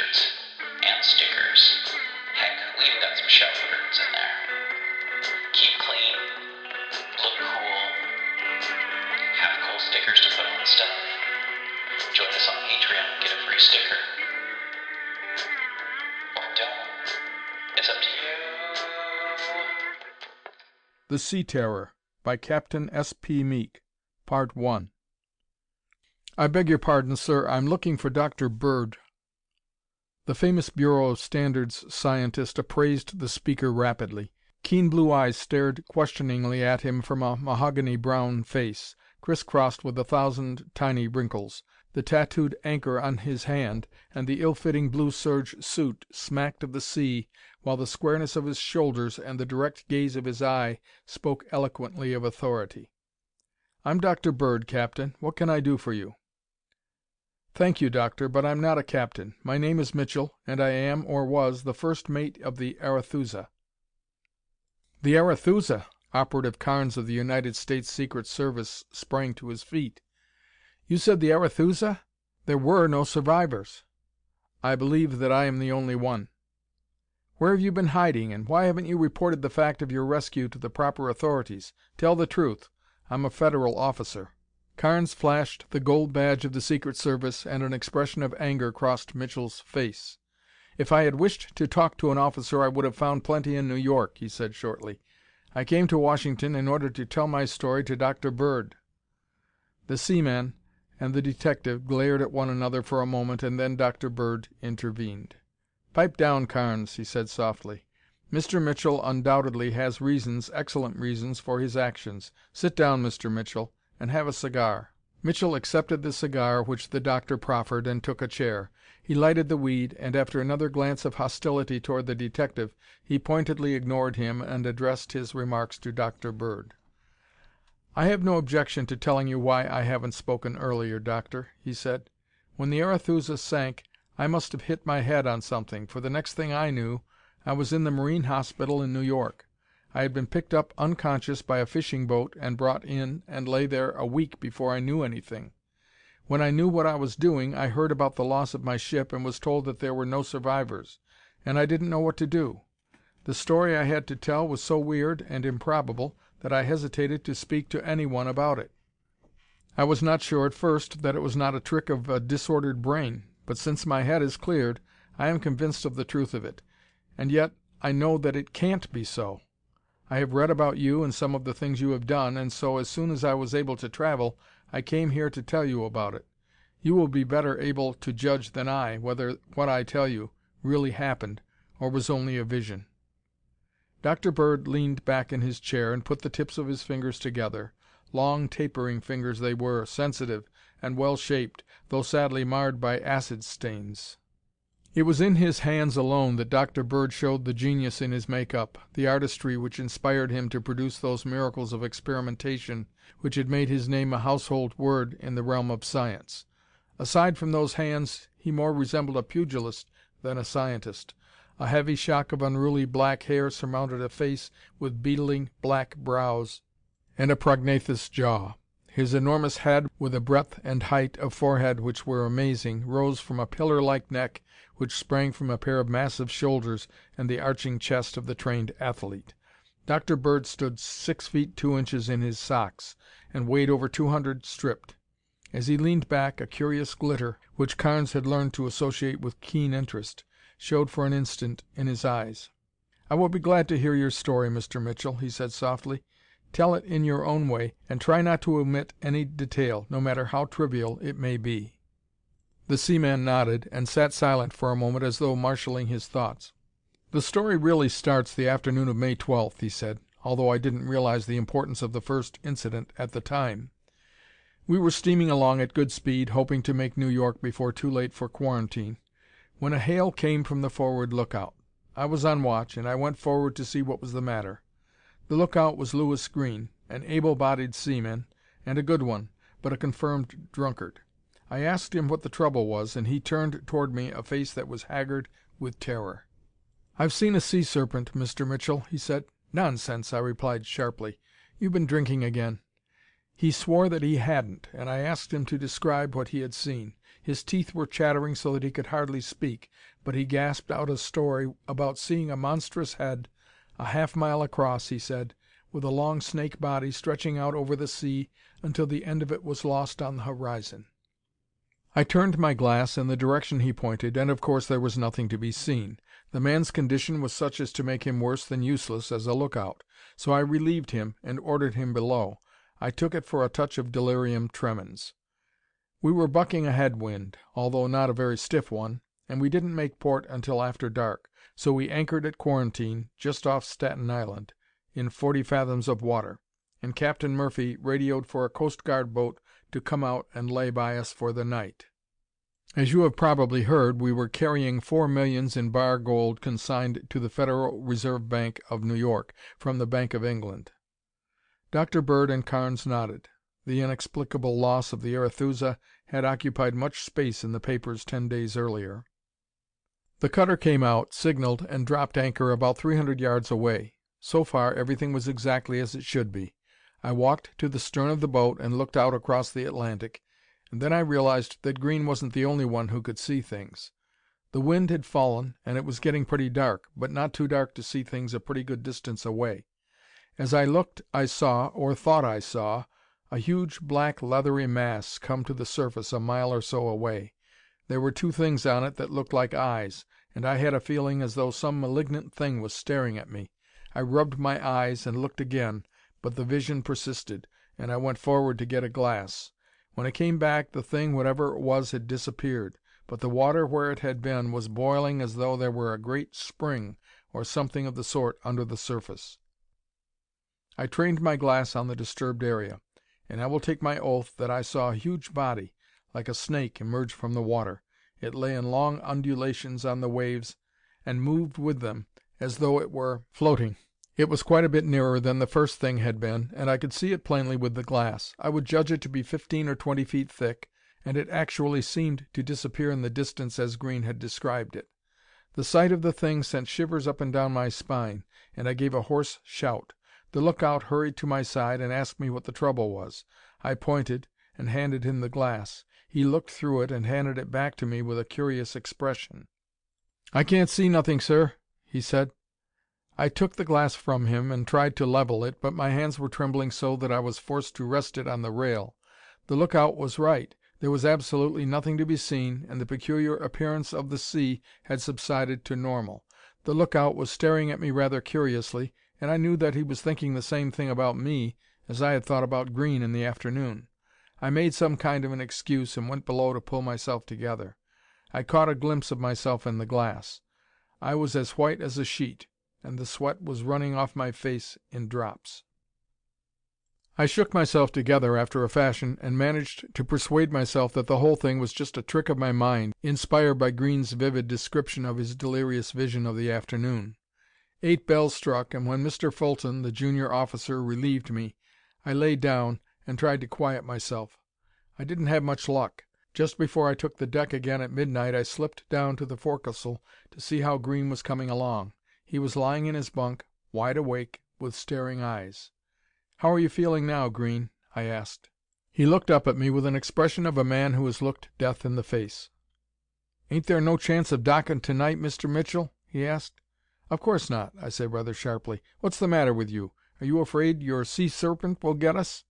t-shirts and stickers. Heck, we even got some shelf curtains in there. Keep clean, look cool, have cool stickers to put on stuff. Join us on Patreon and get a free sticker. Or don't. It's up to you. The Sea Terror by Captain S. P. Meek Part 1 I beg your pardon, sir. I'm looking for Dr. Bird. The famous Bureau of Standards scientist appraised the speaker rapidly. Keen blue eyes stared questioningly at him from a mahogany brown face, crisscrossed with a thousand tiny wrinkles. The tattooed anchor on his hand and the ill-fitting blue serge suit smacked of the sea, while the squareness of his shoulders and the direct gaze of his eye spoke eloquently of authority. "I'm Dr. Bird, Captain. What can I do for you?" "Thank you, Doctor, but I'm not a captain. My name is Mitchell, and I am, or was, the first mate of the Arethusa." "The Arethusa!" Operative Carnes of the United States Secret Service sprang to his feet. "You said the Arethusa? There were no survivors." "I believe that I am the only one." "Where have you been hiding, and why haven't you reported the fact of your rescue to the proper authorities? Tell the truth. I'm a Federal officer." Carnes flashed the gold badge of the Secret Service and an expression of anger crossed Mitchell's face. "If I had wished to talk to an officer I would have found plenty in New York," he said shortly. "I came to Washington in order to tell my story to Dr. Bird." The seaman and the detective glared at one another for a moment and then Dr. Bird intervened. "Pipe down, Carnes," he said softly. "Mr. Mitchell undoubtedly has reasons, excellent reasons, for his actions. Sit down, Mr. Mitchell, and have a cigar." Mitchell accepted the cigar which the doctor proffered and took a chair. He lighted the weed, and after another glance of hostility toward the detective, he pointedly ignored him and addressed his remarks to Dr. Bird. "I have no objection to telling you why I haven't spoken earlier, Doctor," he said. "When the Arethusa sank I must have hit my head on something, for the next thing I knew I was in the Marine Hospital in New York. I had been picked up unconscious by a fishing boat and brought in and lay there a week before I knew anything. When I knew what I was doing I heard about the loss of my ship and was told that there were no survivors, and I didn't know what to do. The story I had to tell was so weird and improbable that I hesitated to speak to anyone about it. I was not sure at first that it was not a trick of a disordered brain, but since my head is cleared I am convinced of the truth of it. And yet I know that it can't be so. I have read about you and some of the things you have done, and so, as soon as I was able to travel, I came here to tell you about it. You will be better able to judge than I whether what I tell you really happened or was only a vision." Dr. Bird leaned back in his chair and put the tips of his fingers together. Long, tapering fingers they were, sensitive and well shaped, though sadly marred by acid stains. It was in his hands alone that Dr. Bird showed the genius in his make up, the artistry which inspired him to produce those miracles of experimentation which had made his name a household word in the realm of science. Aside from those hands he more resembled a pugilist than a scientist. A heavy shock of unruly black hair surmounted a face with beetling black brows and a prognathous jaw. His enormous head, with a breadth and height of forehead which were amazing, rose from a pillar like neck which sprang from a pair of massive shoulders and the arching chest of the trained athlete. Dr. Bird stood six feet two inches in his socks, and weighed over two hundred stripped. As he leaned back, a curious glitter, which Carnes had learned to associate with keen interest, showed for an instant in his eyes. "I will be glad to hear your story, Mr. Mitchell," he said softly. "Tell it in your own way, and try not to omit any detail, no matter how trivial it may be." The seaman nodded and sat silent for a moment as though marshalling his thoughts. "The story really starts the afternoon of May 12th," he said, "although I didn't realize the importance of the first incident at the time. We were steaming along at good speed, hoping to make New York before too late for quarantine, when a hail came from the forward lookout. I was on watch, and I went forward to see what was the matter. The lookout was Louis Green, an able bodied seaman, and a good one, but a confirmed drunkard. I asked him what the trouble was, and he turned toward me a face that was haggard with terror. "I've seen a sea serpent, Mr. Mitchell," he said. "Nonsense!" I replied sharply. "You've been drinking again." He swore that he hadn't, and I asked him to describe what he had seen. His teeth were chattering so that he could hardly speak, but he gasped out a story about seeing a monstrous head, a half mile across, he said, with a long snake body stretching out over the sea until the end of it was lost on the horizon. I turned my glass in the direction he pointed, and of course there was nothing to be seen. The man's condition was such as to make him worse than useless as a lookout, so I relieved him and ordered him below. I took it for a touch of delirium tremens. We were bucking a head wind, although not a very stiff one, and we didn't make port until after dark, so we anchored at Quarantine, just off Staten Island, in forty fathoms of water, and Captain Murphy radioed for a Coast Guard boat to come out and lay by us for the night. As you have probably heard, we were carrying four millions in bar gold consigned to the Federal Reserve Bank of New York from the Bank of England. Dr. Bird and Carnes nodded. The inexplicable loss of the Arethusa had occupied much space in the papers ten days earlier. The cutter came out, signaled, and dropped anchor about three hundred yards away. So far, everything was exactly as it should be. I walked to the stern of the boat and looked out across the Atlantic, and then I realized that Green wasn't the only one who could see things. The wind had fallen and it was getting pretty dark, but not too dark to see things a pretty good distance away. As I looked I saw, or thought I saw, a huge black leathery mass come to the surface a mile or so away. There were two things on it that looked like eyes, and I had a feeling as though some malignant thing was staring at me. I rubbed my eyes and looked again, but the vision persisted, and I went forward to get a glass. When I came back the thing, whatever it was, had disappeared, but the water where it had been was boiling as though there were a great spring or something of the sort under the surface. I trained my glass on the disturbed area, and I will take my oath that I saw a huge body, like a snake, emerge from the water. It lay in long undulations on the waves, and moved with them as though it were floating. It was quite a bit nearer than the first thing had been, and I could see it plainly with the glass. I would judge it to be fifteen or twenty feet thick, and it actually seemed to disappear in the distance as Green had described it. The sight of the thing sent shivers up and down my spine, and I gave a hoarse shout. The lookout hurried to my side and asked me what the trouble was. I pointed, and handed him the glass. He looked through it and handed it back to me with a curious expression. "I can't see nothing, sir," he said. I took the glass from him and tried to level it, but my hands were trembling so that I was forced to rest it on the rail. The lookout was right. There was absolutely nothing to be seen, and the peculiar appearance of the sea had subsided to normal. The lookout was staring at me rather curiously, and I knew that he was thinking the same thing about me as I had thought about Green in the afternoon. I made some kind of an excuse and went below to pull myself together. I caught a glimpse of myself in the glass. I was as white as a sheet and the sweat was running off my face in drops. I shook myself together after a fashion and managed to persuade myself that the whole thing was just a trick of my mind, inspired by Green's vivid description of his delirious vision of the afternoon. Eight bells struck, and when Mr. Fulton, the junior officer, relieved me, I lay down and tried to quiet myself. I didn't have much luck. Just before I took the deck again at midnight I slipped down to the forecastle to see how Green was coming along. He was lying in his bunk, wide awake, with staring eyes. "How are you feeling now, Green?" I asked. He looked up at me with an expression of a man who has looked death in the face. "Ain't there no chance of dockin' to night, Mr. Mitchell?" he asked. "Of course not," I said rather sharply. "What's the matter with you? Are you afraid your sea serpent will get us?"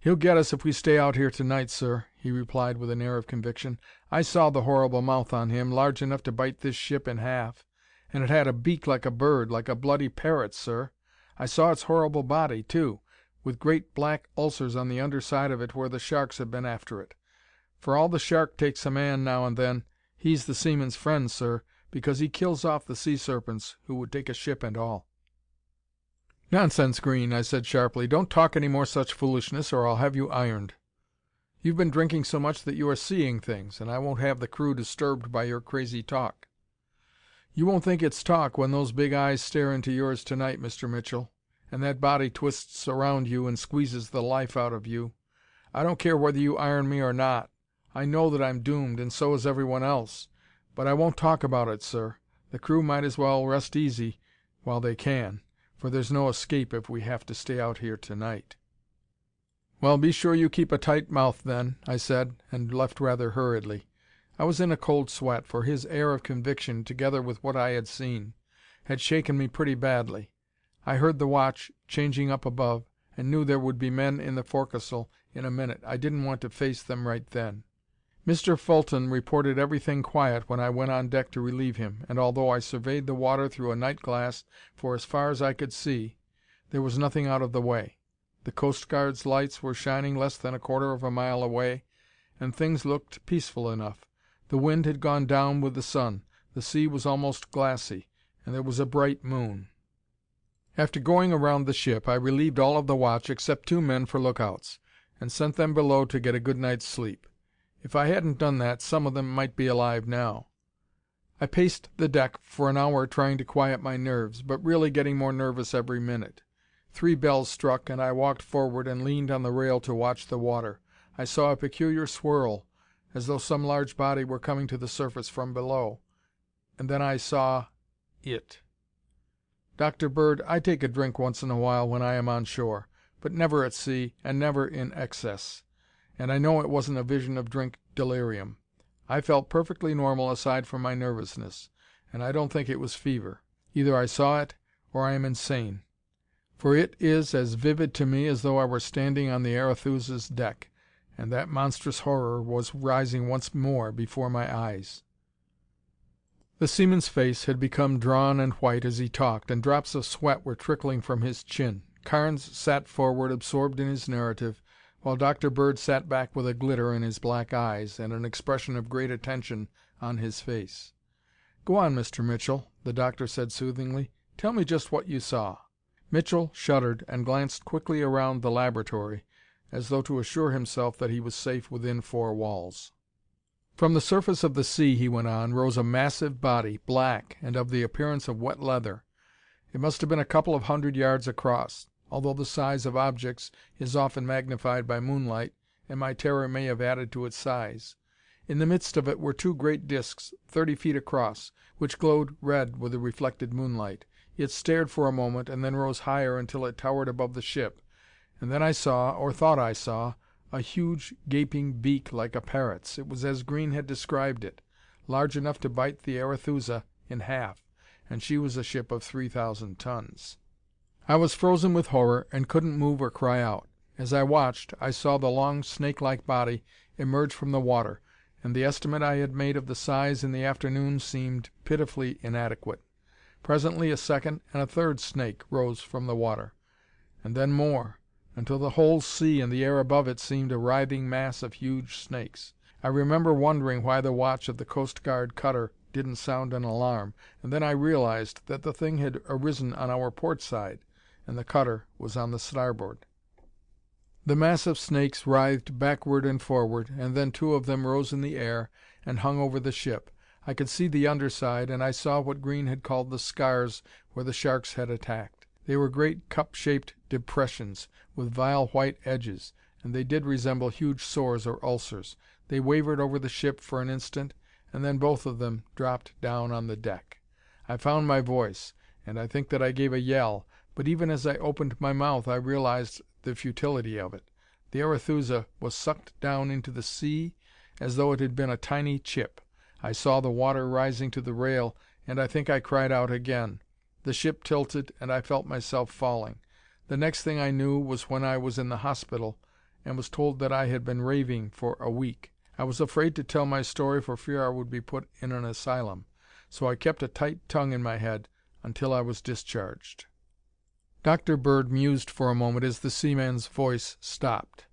"He'll get us if we stay out here to night, sir," he replied with an air of conviction. "I saw the horrible mouth on him, large enough to bite this ship in half. And it had a beak like a bird, like a bloody parrot, sir. I saw its horrible body, too, with great black ulcers on the under side of it where the sharks have been after it. For all the shark takes a man now and then, he's the seaman's friend, sir, because he kills off the sea serpents who would take a ship and all." "Nonsense, Green," I said sharply. "Don't talk any more such foolishness, or I'll have you ironed. You've been drinking so much that you are seeing things, and I won't have the crew disturbed by your crazy talk. You won't think it's talk when those big eyes stare into yours to night, Mr. Mitchell, and that body twists around you and squeezes the life out of you. I don't care whether you iron me or not. I know that I'm doomed, and so is everyone else. But I won't talk about it, sir. The crew might as well rest easy while they can, for there's no escape if we have to stay out here to night." "Well, be sure you keep a tight mouth, then," I said, and left rather hurriedly. I was in a cold sweat, for his air of conviction, together with what I had seen, had shaken me pretty badly. I heard the watch changing up above, and knew there would be men in the forecastle in a minute. I didn't want to face them right then. Mr. Fulton reported everything quiet when I went on deck to relieve him, and although I surveyed the water through a night glass for as far as I could see, there was nothing out of the way. The coast guard's lights were shining less than a quarter of a mile away, and things looked peaceful enough. The wind had gone down with the sun, the sea was almost glassy, and there was a bright moon. After going around the ship, I relieved all of the watch except two men for lookouts, and sent them below to get a good night's sleep. If I hadn't done that, some of them might be alive now. I paced the deck for an hour trying to quiet my nerves, but really getting more nervous every minute. Three bells struck, and I walked forward and leaned on the rail to watch the water. I saw a peculiar swirl, as though some large body were coming to the surface from below, and then I saw IT. Dr. Bird, I take a drink once in a while when I am on shore, but never at sea and never in excess. And I know it wasn't a vision of drink delirium. I felt perfectly normal aside from my nervousness, and I don't think it was fever. Either I saw it or I am insane. For it is as vivid to me as though I were standing on the Arethusa's deck, and that monstrous horror was rising once more before my eyes. The seaman's face had become drawn and white as he talked, and drops of sweat were trickling from his chin. Carnes sat forward absorbed in his narrative, while Dr. Bird sat back with a glitter in his black eyes and an expression of great attention on his face. "Go on, Mr. Mitchell," the doctor said soothingly. "Tell me just what you saw." Mitchell shuddered and glanced quickly around the laboratory, as though to assure himself that he was safe within four walls. From the surface of the sea, he went on, rose a massive body, black, and of the appearance of wet leather. It must have been a couple of hundred yards across, although the size of objects is often magnified by moonlight, and my terror may have added to its size. In the midst of it were two great discs, thirty feet across, which glowed red with the reflected moonlight. It stared for a moment and then rose higher until it towered above the ship, and then I saw, or thought I saw, a huge gaping beak like a parrot's. It was as Green had described it, large enough to bite the Arethusa in half, and she was a ship of three thousand tons. I was frozen with horror and couldn't move or cry out. As I watched, I saw the long snake like body emerge from the water, and the estimate I had made of the size in the afternoon seemed pitifully inadequate. Presently a second and a third snake rose from the water, and then more until the whole sea and the air above it seemed a writhing mass of huge snakes. I remember wondering why the watch of the Coast Guard cutter didn't sound an alarm, and then I realized that the thing had arisen on our port side, and the cutter was on the starboard. The mass of snakes writhed backward and forward, and then two of them rose in the air and hung over the ship. I could see the underside, and I saw what Green had called the scars where the sharks had attacked. They were great cup shaped depressions, with vile white edges, and they did resemble huge sores or ulcers. They wavered over the ship for an instant, and then both of them dropped down on the deck. I found my voice, and I think that I gave a yell, but even as I opened my mouth I realized the futility of it. The Arethusa was sucked down into the sea as though it had been a tiny chip. I saw the water rising to the rail, and I think I cried out again. The ship tilted and I felt myself falling. The next thing I knew was when I was in the hospital and was told that I had been raving for a week. I was afraid to tell my story for fear I would be put in an asylum, so I kept a tight tongue in my head until I was discharged." Dr. Bird mused for a moment as the seaman's voice stopped.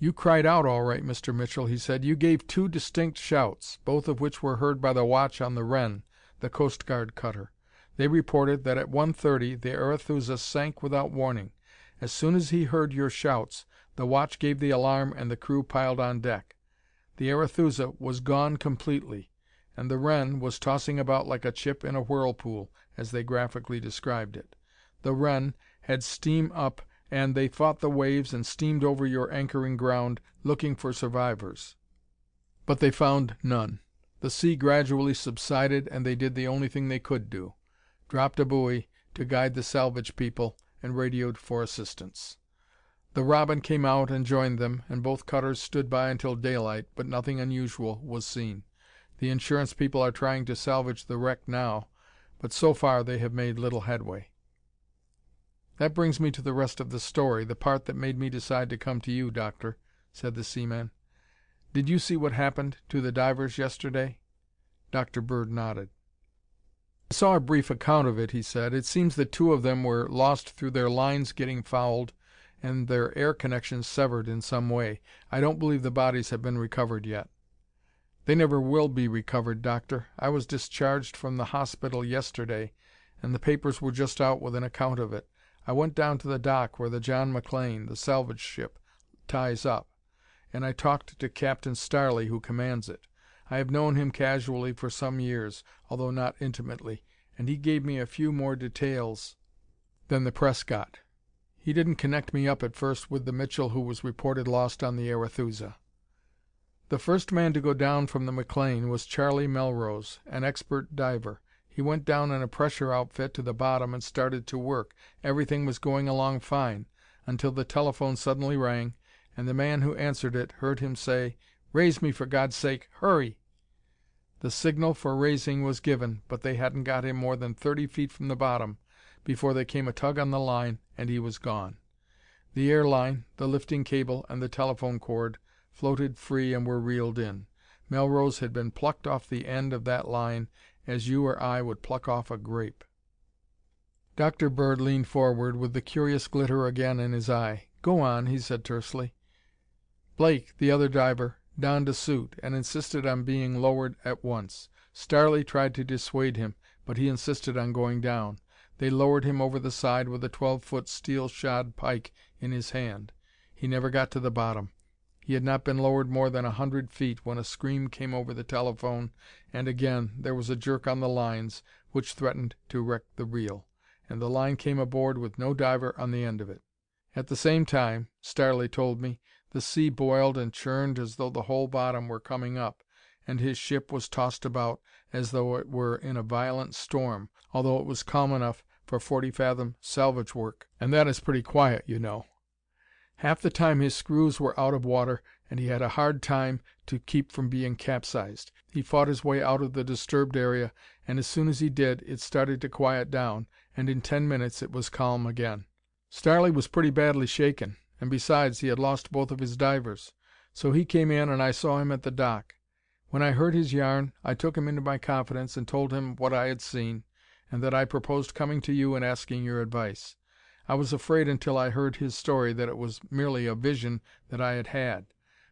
"You cried out all right, Mr. Mitchell," he said. "You gave two distinct shouts, both of which were heard by the watch on the Wren, the Coast Guard cutter. They reported that at one thirty the Arethusa sank without warning. As soon as he heard your shouts, the watch gave the alarm and the crew piled on deck. The Arethusa was gone completely, and the Wren was tossing about like a chip in a whirlpool, as they graphically described it. The Wren had steam up and they fought the waves and steamed over your anchoring ground, looking for survivors. But they found none. The sea gradually subsided and they did the only thing they could do dropped a buoy to guide the salvage people and radioed for assistance. The Robin came out and joined them, and both cutters stood by until daylight, but nothing unusual was seen. The insurance people are trying to salvage the wreck now, but so far they have made little headway. "That brings me to the rest of the story, the part that made me decide to come to you, Doctor," said the seaman. "Did you see what happened to the divers yesterday?" Dr. Bird nodded. "I saw a brief account of it," he said. "It seems that two of them were lost through their lines getting fouled and their air connections severed in some way. I don't believe the bodies have been recovered yet." "They never will be recovered, Doctor. I was discharged from the hospital yesterday, and the papers were just out with an account of it. I went down to the dock where the John McLean, the salvage ship, ties up, and I talked to Captain Starley, who commands it. I have known him casually for some years, although not intimately, and he gave me a few more details than the press got. He didn't connect me up at first with the Mitchell who was reported lost on the Arethusa. The first man to go down from the McLean was Charlie Melrose, an expert diver. He went down in a pressure outfit to the bottom and started to work. Everything was going along fine, until the telephone suddenly rang, and the man who answered it heard him say, "Raise me, for God's sake! Hurry!" The signal for raising was given, but they hadn't got him more than thirty feet from the bottom before there came a tug on the line and he was gone. The air line, the lifting cable, and the telephone cord floated free and were reeled in. Melrose had been plucked off the end of that line as you or I would pluck off a grape. Dr. Bird leaned forward with the curious glitter again in his eye. "Go on," he said tersely. Blake, the other diver, donned a suit, and insisted on being lowered at once. Starley tried to dissuade him, but he insisted on going down. They lowered him over the side with a twelve foot steel shod pike in his hand. He never got to the bottom. He had not been lowered more than a hundred feet when a scream came over the telephone, and again there was a jerk on the lines which threatened to wreck the reel, and the line came aboard with no diver on the end of it. At the same time, Starley told me, the sea boiled and churned as though the whole bottom were coming up, and his ship was tossed about as though it were in a violent storm, although it was calm enough for forty fathom salvage work, and that is pretty quiet, you know. Half the time his screws were out of water and he had a hard time to keep from being capsized. He fought his way out of the disturbed area, and as soon as he did, it started to quiet down, and in ten minutes it was calm again. Starley was pretty badly shaken, and besides, he had lost both of his divers. So he came in and I saw him at the dock. When I heard his yarn, I took him into my confidence and told him what I had seen, and that I proposed coming to you and asking your advice. I was afraid until I heard his story that it was merely a vision that I had had,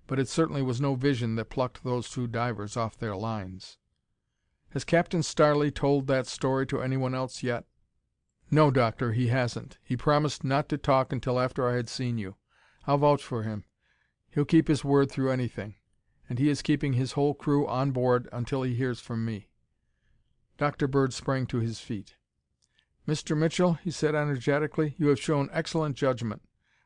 but it certainly was no vision that plucked those two divers off their lines. Has Captain Starley told that story to anyone else yet?" "No, Doctor, he hasn't. He promised not to talk until after I had seen you. I'll vouch for him. He'll keep his word through anything. And he is keeping his whole crew on board until he hears from me." Dr. Bird sprang to his feet. "Mr. Mitchell," he said energetically, "you have shown excellent judgment.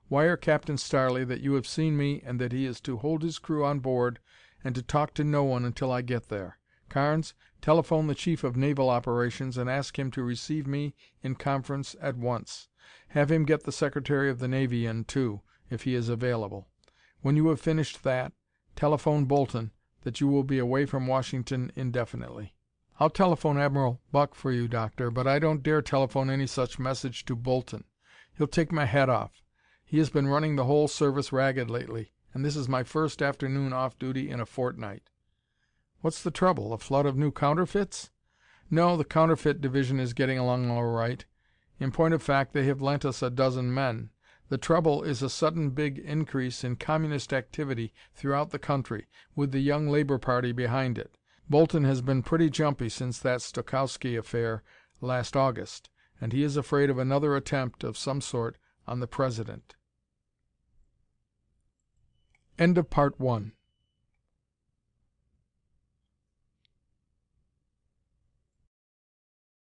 Wire Captain Starley that you have seen me and that he is to hold his crew on board and to talk to no one until I get there. Carnes, telephone the Chief of Naval Operations and ask him to receive me in conference at once. Have him get the Secretary of the Navy in, too, if he is available. When you have finished that, telephone Bolton that you will be away from Washington indefinitely. I'll telephone Admiral Buck for you, Doctor, but I don't dare telephone any such message to Bolton. He'll take my head off. He has been running the whole service ragged lately, and this is my first afternoon off duty in a fortnight. What's the trouble? A flood of new counterfeits? No, the counterfeit division is getting along all right. In point of fact, they have lent us a dozen men. The trouble is a sudden big increase in communist activity throughout the country, with the Young Labor Party behind it. Bolton has been pretty jumpy since that Stokowski affair last August, and he is afraid of another attempt of some sort on the President. Part One.